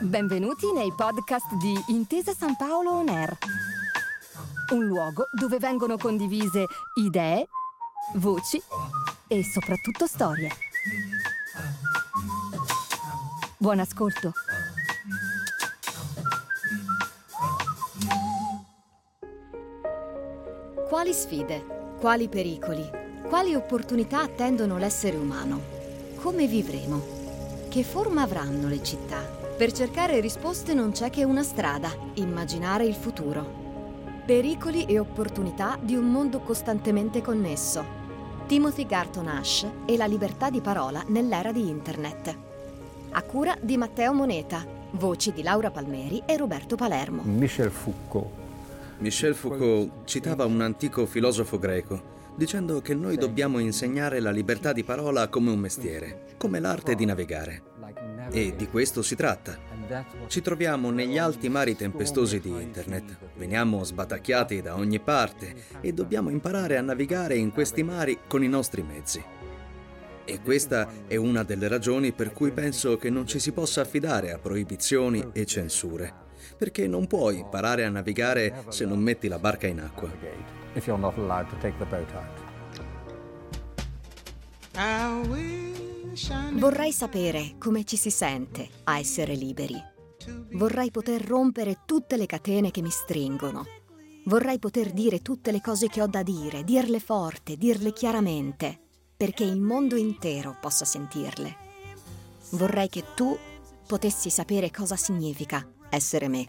Benvenuti nei podcast di Intesa San Paolo On Air. Un luogo dove vengono condivise idee, voci e soprattutto storie. Buon ascolto. Quali sfide, quali pericoli, quali opportunità attendono l'essere umano? Come vivremo? Che forma avranno le città? Per cercare risposte non c'è che una strada, immaginare il futuro. Pericoli e opportunità di un mondo costantemente connesso. Timothy Garton Ash e la libertà di parola nell'era di Internet. A cura di Matteo Moneta, voci di Laura Palmeri e Roberto Palermo. Michel Foucault. Michel Foucault citava un antico filosofo greco dicendo che noi dobbiamo insegnare la libertà di parola come un mestiere, come l'arte di navigare. E di questo si tratta. Ci troviamo negli alti mari tempestosi di Internet, veniamo sbatacchiati da ogni parte e dobbiamo imparare a navigare in questi mari con i nostri mezzi. E questa è una delle ragioni per cui penso che non ci si possa affidare a proibizioni e censure, perché non puoi imparare a navigare se non metti la barca in acqua. Vorrei sapere come ci si sente a essere liberi. Vorrei poter rompere tutte le catene che mi stringono. Vorrei poter dire tutte le cose che ho da dire, dirle forte, dirle chiaramente, perché il mondo intero possa sentirle. Vorrei che tu potessi sapere cosa significa essere me.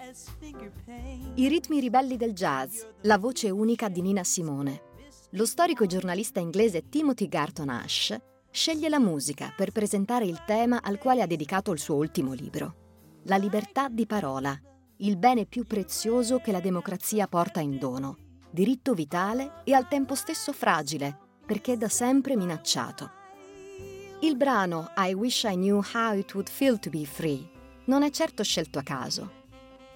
I ritmi ribelli del jazz, la voce unica di Nina Simone. Lo storico e giornalista inglese Timothy Garton Ash sceglie la musica per presentare il tema al quale ha dedicato il suo ultimo libro. La libertà di parola, il bene più prezioso che la democrazia porta in dono, diritto vitale e al tempo stesso fragile, perché da sempre minacciato. Il brano I Wish I Knew How It Would Feel to Be Free non è certo scelto a caso.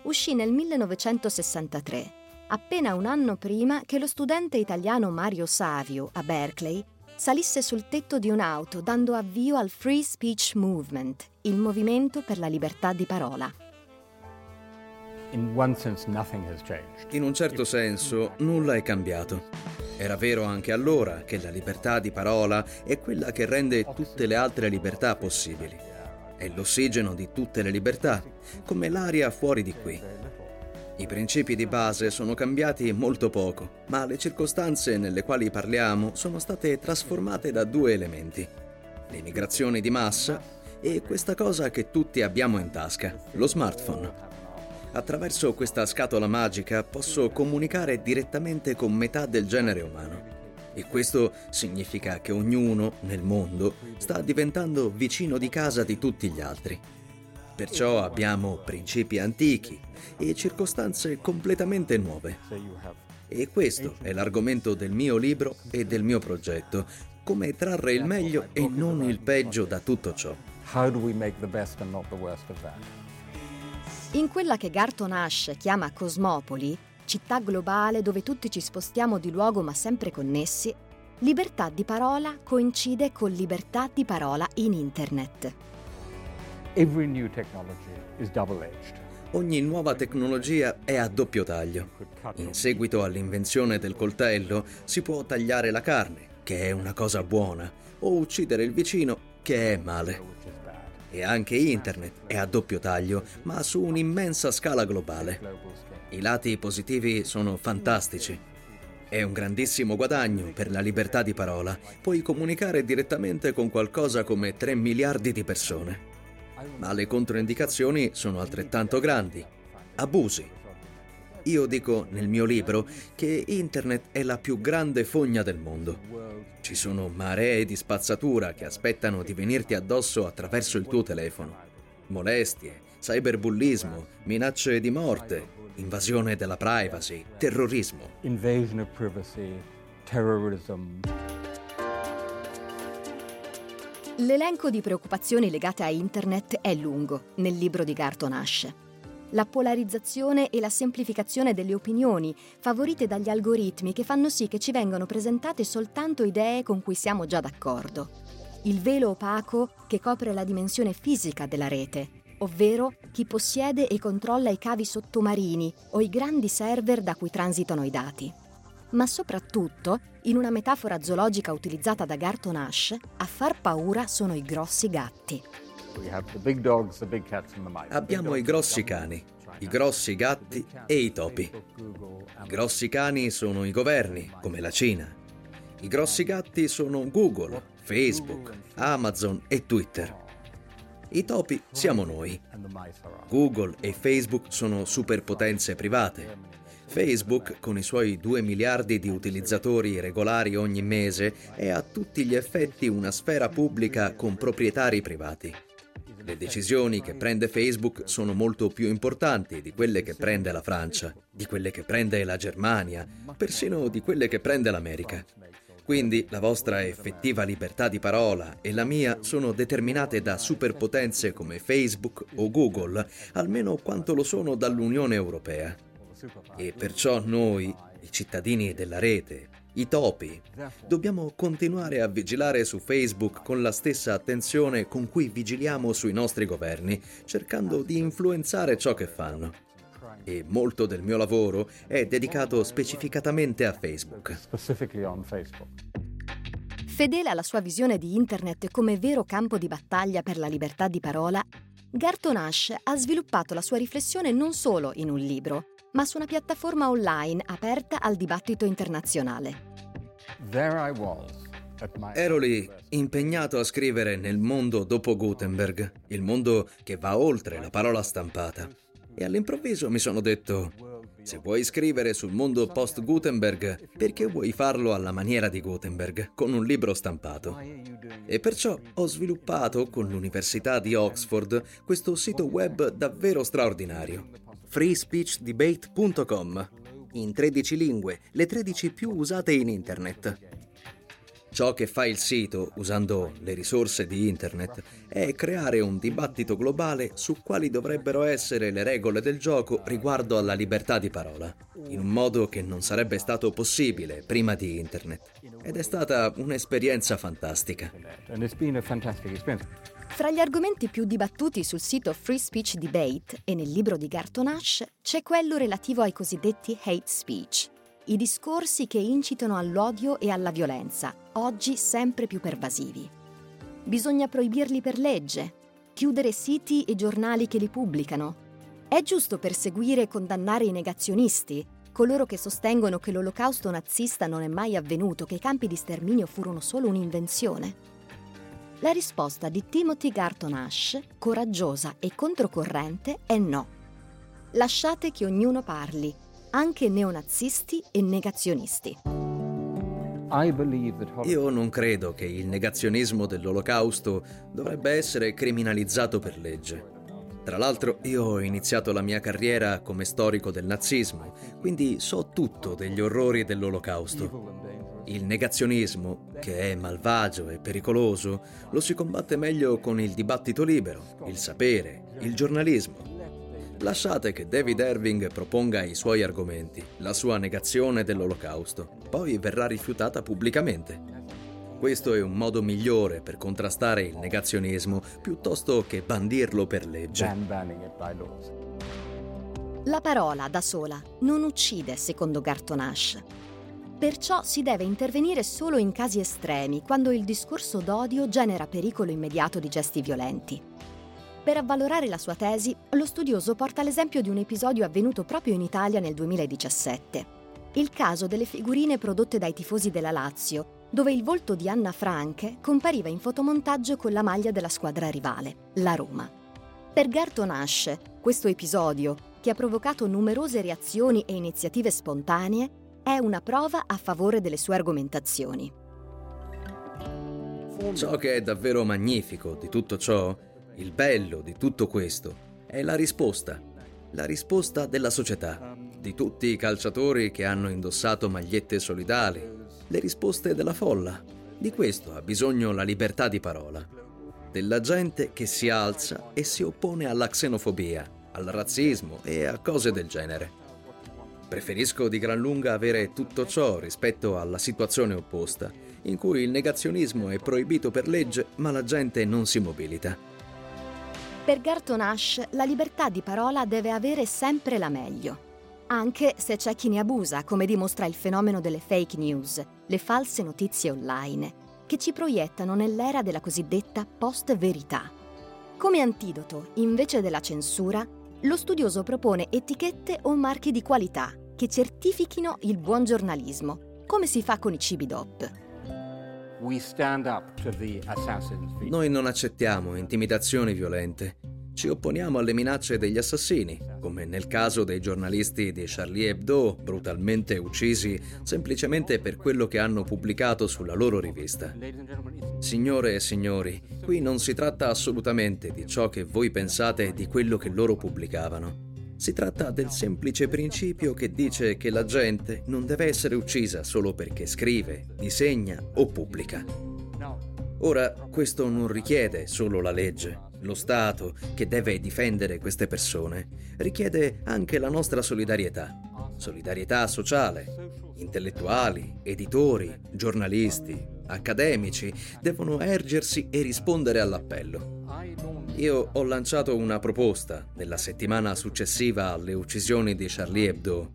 Uscì nel 1963, appena un anno prima che lo studente italiano Mario Savio, a Berkeley, salisse sul tetto di un'auto dando avvio al Free Speech Movement, il movimento per la libertà di parola. In un certo senso, nulla è cambiato. Era vero anche allora che la libertà di parola è quella che rende tutte le altre libertà possibili è l'ossigeno di tutte le libertà, come l'aria fuori di qui. I principi di base sono cambiati molto poco, ma le circostanze nelle quali parliamo sono state trasformate da due elementi. Le migrazioni di massa e questa cosa che tutti abbiamo in tasca, lo smartphone. Attraverso questa scatola magica posso comunicare direttamente con metà del genere umano. E questo significa che ognuno nel mondo sta diventando vicino di casa di tutti gli altri. Perciò abbiamo principi antichi e circostanze completamente nuove. E questo è l'argomento del mio libro e del mio progetto, come trarre il meglio e non il peggio da tutto ciò. In quella che Garton Ash chiama Cosmopoli, città globale dove tutti ci spostiamo di luogo ma sempre connessi, libertà di parola coincide con libertà di parola in Internet. Ogni nuova tecnologia è a doppio taglio. In seguito all'invenzione del coltello si può tagliare la carne, che è una cosa buona, o uccidere il vicino, che è male. E anche Internet è a doppio taglio, ma su un'immensa scala globale. I lati positivi sono fantastici. È un grandissimo guadagno per la libertà di parola. Puoi comunicare direttamente con qualcosa come 3 miliardi di persone. Ma le controindicazioni sono altrettanto grandi. Abusi. Io dico nel mio libro che Internet è la più grande fogna del mondo. Ci sono maree di spazzatura che aspettano di venirti addosso attraverso il tuo telefono. Molestie, cyberbullismo, minacce di morte, invasione della privacy, terrorismo. Invasion of privacy, terrorism. L'elenco di preoccupazioni legate a Internet è lungo nel libro di Garton Ash. La polarizzazione e la semplificazione delle opinioni, favorite dagli algoritmi che fanno sì che ci vengano presentate soltanto idee con cui siamo già d'accordo. il velo opaco che copre la dimensione fisica della rete, ovvero chi possiede e controlla i cavi sottomarini o i grandi server da cui transitano i dati. Ma soprattutto, in una metafora zoologica utilizzata da Garton Ash, a far paura sono i grossi gatti. Abbiamo i grossi cani, i grossi gatti e i topi. I grossi cani sono i governi, come la Cina. I grossi gatti sono Google, Facebook, Amazon e Twitter. I topi siamo noi. Google e Facebook sono superpotenze private. Facebook, con i suoi 2 miliardi di utilizzatori regolari ogni mese, è a tutti gli effetti una sfera pubblica con proprietari privati. Le decisioni che prende Facebook sono molto più importanti di quelle che prende la Francia, di quelle che prende la Germania, persino di quelle che prende l'America. Quindi la vostra effettiva libertà di parola e la mia sono determinate da superpotenze come Facebook o Google, almeno quanto lo sono dall'Unione Europea. E perciò noi, i cittadini della rete, i topi. Dobbiamo continuare a vigilare su Facebook con la stessa attenzione con cui vigiliamo sui nostri governi, cercando di influenzare ciò che fanno. E molto del mio lavoro è dedicato specificatamente a Facebook. Fedele alla sua visione di Internet come vero campo di battaglia per la libertà di parola, Garton Ash ha sviluppato la sua riflessione non solo in un libro, ma su una piattaforma online aperta al dibattito internazionale. Ero lì, impegnato a scrivere nel mondo dopo Gutenberg, il mondo che va oltre la parola stampata. E all'improvviso mi sono detto, se vuoi scrivere sul mondo post-Gutenberg, perché vuoi farlo alla maniera di Gutenberg, con un libro stampato? E perciò ho sviluppato con l'Università di Oxford questo sito web davvero straordinario freespeechdebate.com, in 13 lingue, le 13 più usate in Internet. Ciò che fa il sito, usando le risorse di Internet, è creare un dibattito globale su quali dovrebbero essere le regole del gioco riguardo alla libertà di parola, in un modo che non sarebbe stato possibile prima di Internet. Ed è stata un'esperienza fantastica. Fra gli argomenti più dibattuti sul sito Free Speech Debate e nel libro di Garton Ash c'è quello relativo ai cosiddetti hate speech, i discorsi che incitano all'odio e alla violenza, oggi sempre più pervasivi. Bisogna proibirli per legge, chiudere siti e giornali che li pubblicano. È giusto perseguire e condannare i negazionisti, coloro che sostengono che l'olocausto nazista non è mai avvenuto, che i campi di sterminio furono solo un'invenzione. La risposta di Timothy Garton Ash, coraggiosa e controcorrente, è no. Lasciate che ognuno parli, anche neonazisti e negazionisti. Io non credo che il negazionismo dell'olocausto dovrebbe essere criminalizzato per legge. Tra l'altro io ho iniziato la mia carriera come storico del nazismo, quindi so tutto degli orrori dell'olocausto. Il negazionismo, che è malvagio e pericoloso, lo si combatte meglio con il dibattito libero, il sapere, il giornalismo. Lasciate che David Irving proponga i suoi argomenti, la sua negazione dell'olocausto, poi verrà rifiutata pubblicamente. Questo è un modo migliore per contrastare il negazionismo piuttosto che bandirlo per legge. La parola da sola non uccide, secondo Garton Ash. Perciò si deve intervenire solo in casi estremi, quando il discorso d'odio genera pericolo immediato di gesti violenti. Per avvalorare la sua tesi, lo studioso porta l'esempio di un episodio avvenuto proprio in Italia nel 2017. Il caso delle figurine prodotte dai tifosi della Lazio, dove il volto di Anna Frank compariva in fotomontaggio con la maglia della squadra rivale, la Roma. Per Garton Ash, questo episodio, che ha provocato numerose reazioni e iniziative spontanee, è una prova a favore delle sue argomentazioni. Ciò che è davvero magnifico di tutto ciò, il bello di tutto questo, è la risposta. La risposta della società, di tutti i calciatori che hanno indossato magliette solidali, le risposte della folla. Di questo ha bisogno la libertà di parola. Della gente che si alza e si oppone alla xenofobia, al razzismo e a cose del genere. Preferisco di gran lunga avere tutto ciò rispetto alla situazione opposta, in cui il negazionismo è proibito per legge ma la gente non si mobilita. Per Garton Ash la libertà di parola deve avere sempre la meglio, anche se c'è chi ne abusa, come dimostra il fenomeno delle fake news, le false notizie online, che ci proiettano nell'era della cosiddetta post-verità. Come antidoto, invece della censura, lo studioso propone etichette o marchi di qualità che certifichino il buon giornalismo, come si fa con i cibi DOP. Noi non accettiamo intimidazioni violente. Ci opponiamo alle minacce degli assassini, come nel caso dei giornalisti di Charlie Hebdo, brutalmente uccisi semplicemente per quello che hanno pubblicato sulla loro rivista. Signore e signori, qui non si tratta assolutamente di ciò che voi pensate di quello che loro pubblicavano. Si tratta del semplice principio che dice che la gente non deve essere uccisa solo perché scrive, disegna o pubblica. Ora, questo non richiede solo la legge, lo Stato, che deve difendere queste persone, richiede anche la nostra solidarietà. Solidarietà sociale. Intellettuali, editori, giornalisti, accademici devono ergersi e rispondere all'appello. Io ho lanciato una proposta nella settimana successiva alle uccisioni di Charlie Hebdo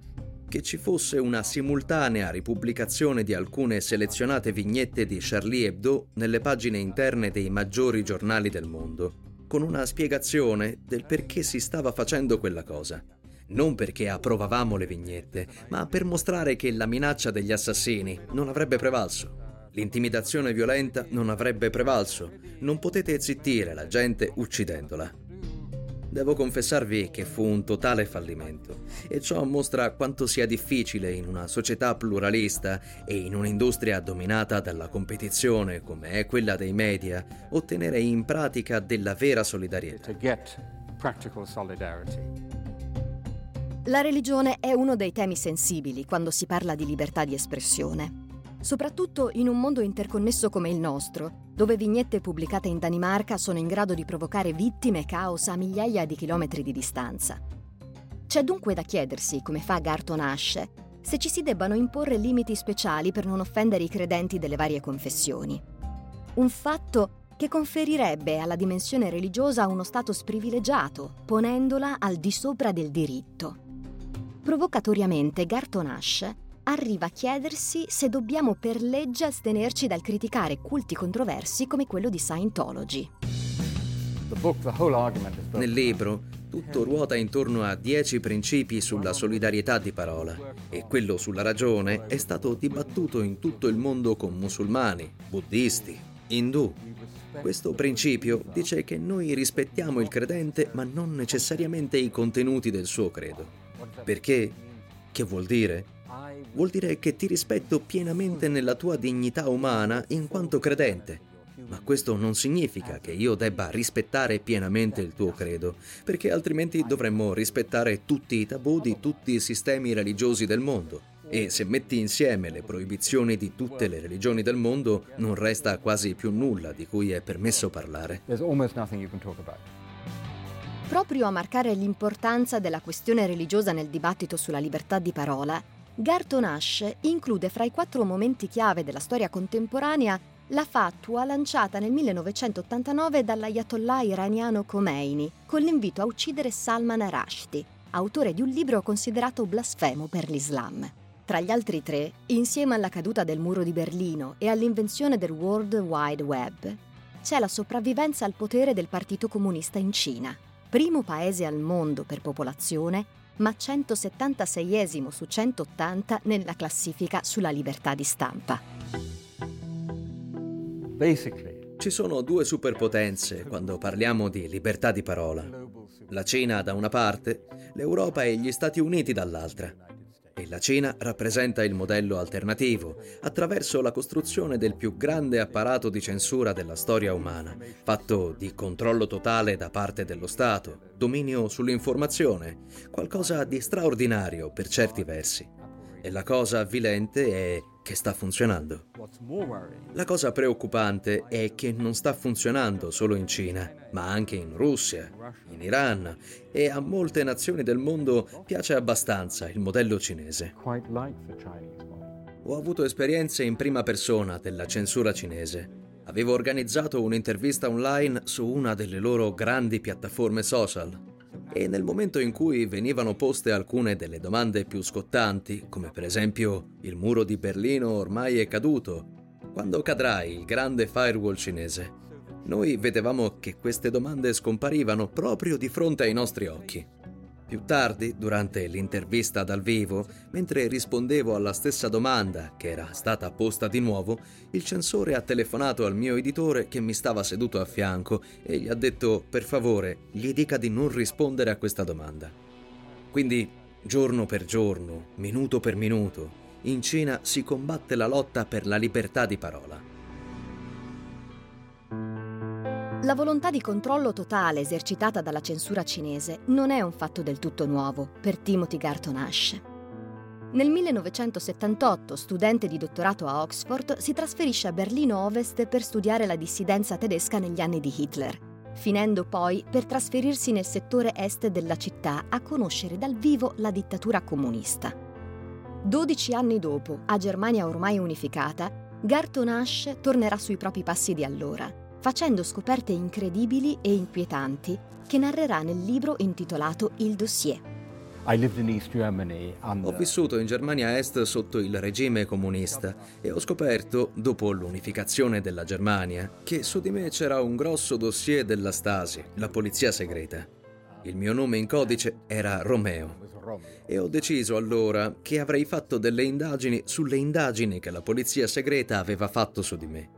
che ci fosse una simultanea ripubblicazione di alcune selezionate vignette di Charlie Hebdo nelle pagine interne dei maggiori giornali del mondo con una spiegazione del perché si stava facendo quella cosa. Non perché approvavamo le vignette, ma per mostrare che la minaccia degli assassini non avrebbe prevalso. L'intimidazione violenta non avrebbe prevalso. Non potete zittire la gente uccidendola. Devo confessarvi che fu un totale fallimento e ciò mostra quanto sia difficile in una società pluralista e in un'industria dominata dalla competizione come è quella dei media ottenere in pratica della vera solidarietà. La religione è uno dei temi sensibili quando si parla di libertà di espressione soprattutto in un mondo interconnesso come il nostro, dove vignette pubblicate in Danimarca sono in grado di provocare vittime e caos a migliaia di chilometri di distanza. C'è dunque da chiedersi, come fa Garton Ash, se ci si debbano imporre limiti speciali per non offendere i credenti delle varie confessioni. Un fatto che conferirebbe alla dimensione religiosa uno status privilegiato, ponendola al di sopra del diritto. Provocatoriamente Garton Ash arriva a chiedersi se dobbiamo per legge astenerci dal criticare culti controversi come quello di Scientology. Nel libro tutto ruota intorno a dieci principi sulla solidarietà di parola e quello sulla ragione è stato dibattuto in tutto il mondo con musulmani, buddisti, indù. Questo principio dice che noi rispettiamo il credente ma non necessariamente i contenuti del suo credo. Perché? Che vuol dire? Vuol dire che ti rispetto pienamente nella tua dignità umana in quanto credente. Ma questo non significa che io debba rispettare pienamente il tuo credo, perché altrimenti dovremmo rispettare tutti i tabù di tutti i sistemi religiosi del mondo. E se metti insieme le proibizioni di tutte le religioni del mondo, non resta quasi più nulla di cui è permesso parlare. Proprio a marcare l'importanza della questione religiosa nel dibattito sulla libertà di parola, Garton Ash include fra i quattro momenti chiave della storia contemporanea la fatua lanciata nel 1989 dall'ayatollah iraniano Khomeini con l'invito a uccidere Salman Rushdie, autore di un libro considerato blasfemo per l'Islam. Tra gli altri tre, insieme alla caduta del muro di Berlino e all'invenzione del World Wide Web, c'è la sopravvivenza al potere del Partito Comunista in Cina, primo paese al mondo per popolazione ma 176esimo su 180 nella classifica sulla libertà di stampa. Ci sono due superpotenze quando parliamo di libertà di parola. La Cina da una parte, l'Europa e gli Stati Uniti dall'altra e la Cina rappresenta il modello alternativo attraverso la costruzione del più grande apparato di censura della storia umana, fatto di controllo totale da parte dello Stato, dominio sull'informazione, qualcosa di straordinario per certi versi. E la cosa avvilente è che sta funzionando. La cosa preoccupante è che non sta funzionando solo in Cina, ma anche in Russia, in Iran e a molte nazioni del mondo piace abbastanza il modello cinese. Ho avuto esperienze in prima persona della censura cinese. Avevo organizzato un'intervista online su una delle loro grandi piattaforme social e nel momento in cui venivano poste alcune delle domande più scottanti, come per esempio il muro di Berlino ormai è caduto, quando cadrà il grande firewall cinese, noi vedevamo che queste domande scomparivano proprio di fronte ai nostri occhi. Più tardi, durante l'intervista dal vivo, mentre rispondevo alla stessa domanda che era stata posta di nuovo, il censore ha telefonato al mio editore che mi stava seduto a fianco e gli ha detto per favore gli dica di non rispondere a questa domanda. Quindi, giorno per giorno, minuto per minuto, in Cina si combatte la lotta per la libertà di parola. La volontà di controllo totale esercitata dalla censura cinese non è un fatto del tutto nuovo per Timothy Garton Ash. Nel 1978, studente di dottorato a Oxford, si trasferisce a Berlino Ovest per studiare la dissidenza tedesca negli anni di Hitler, finendo poi per trasferirsi nel settore est della città a conoscere dal vivo la dittatura comunista. Dodici anni dopo, a Germania ormai unificata, Garton Ash tornerà sui propri passi di allora facendo scoperte incredibili e inquietanti che narrerà nel libro intitolato Il dossier. Ho vissuto in Germania Est sotto il regime comunista e ho scoperto, dopo l'unificazione della Germania, che su di me c'era un grosso dossier della Stasi, la polizia segreta. Il mio nome in codice era Romeo e ho deciso allora che avrei fatto delle indagini sulle indagini che la polizia segreta aveva fatto su di me.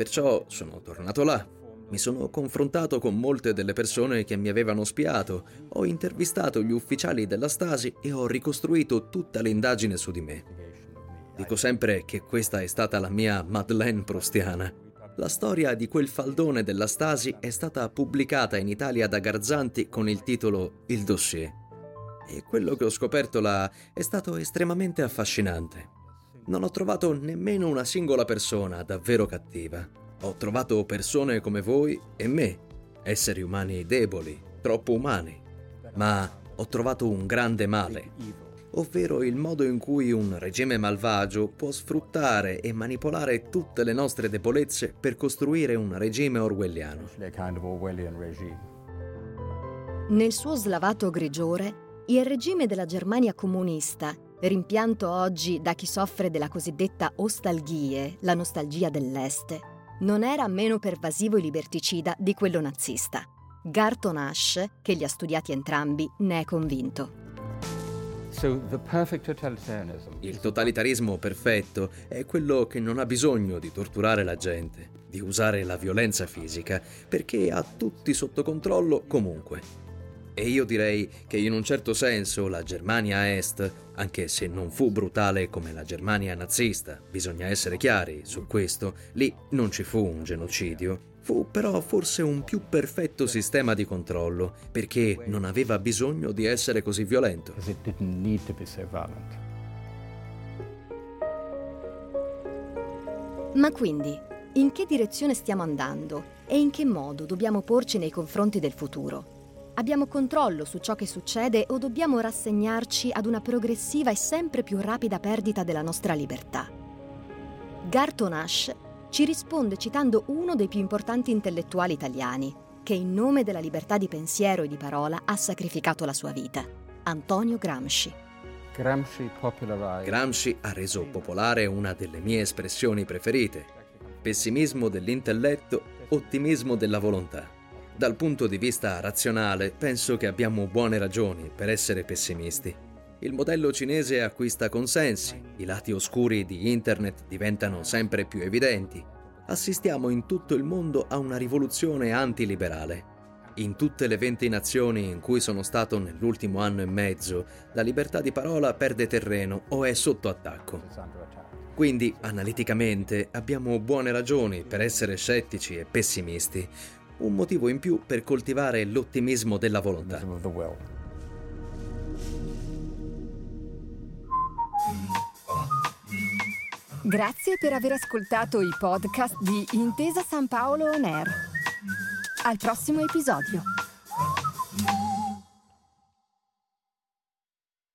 Perciò sono tornato là. Mi sono confrontato con molte delle persone che mi avevano spiato, ho intervistato gli ufficiali della Stasi e ho ricostruito tutta l'indagine su di me. Dico sempre che questa è stata la mia Madeleine proustiana. La storia di quel faldone della Stasi è stata pubblicata in Italia da Garzanti con il titolo Il dossier. E quello che ho scoperto là è stato estremamente affascinante non ho trovato nemmeno una singola persona davvero cattiva. Ho trovato persone come voi e me, esseri umani deboli, troppo umani. Ma ho trovato un grande male, ovvero il modo in cui un regime malvagio può sfruttare e manipolare tutte le nostre debolezze per costruire un regime orwelliano. Nel suo slavato grigiore, il regime della Germania comunista rimpianto oggi da chi soffre della cosiddetta ostalgie, la nostalgia dell'Est, non era meno pervasivo e liberticida di quello nazista. Garton Ash, che li ha studiati entrambi, ne è convinto. Il totalitarismo perfetto è quello che non ha bisogno di torturare la gente, di usare la violenza fisica, perché ha tutti sotto controllo comunque. E io direi che in un certo senso la Germania Est, anche se non fu brutale come la Germania nazista, bisogna essere chiari su questo, lì non ci fu un genocidio, fu però forse un più perfetto sistema di controllo, perché non aveva bisogno di essere così violento. Ma quindi, in che direzione stiamo andando e in che modo dobbiamo porci nei confronti del futuro? Abbiamo controllo su ciò che succede o dobbiamo rassegnarci ad una progressiva e sempre più rapida perdita della nostra libertà? Garton Ash ci risponde citando uno dei più importanti intellettuali italiani, che in nome della libertà di pensiero e di parola ha sacrificato la sua vita, Antonio Gramsci. Gramsci ha reso popolare una delle mie espressioni preferite, pessimismo dell'intelletto, ottimismo della volontà. Dal punto di vista razionale, penso che abbiamo buone ragioni per essere pessimisti. Il modello cinese acquista consensi, i lati oscuri di Internet diventano sempre più evidenti. Assistiamo in tutto il mondo a una rivoluzione antiliberale. In tutte le 20 nazioni in cui sono stato nell'ultimo anno e mezzo, la libertà di parola perde terreno o è sotto attacco. Quindi, analiticamente, abbiamo buone ragioni per essere scettici e pessimisti, un motivo in più per coltivare l'ottimismo della volontà. Grazie per aver ascoltato i podcast di Intesa San Paolo On Air. Al prossimo episodio.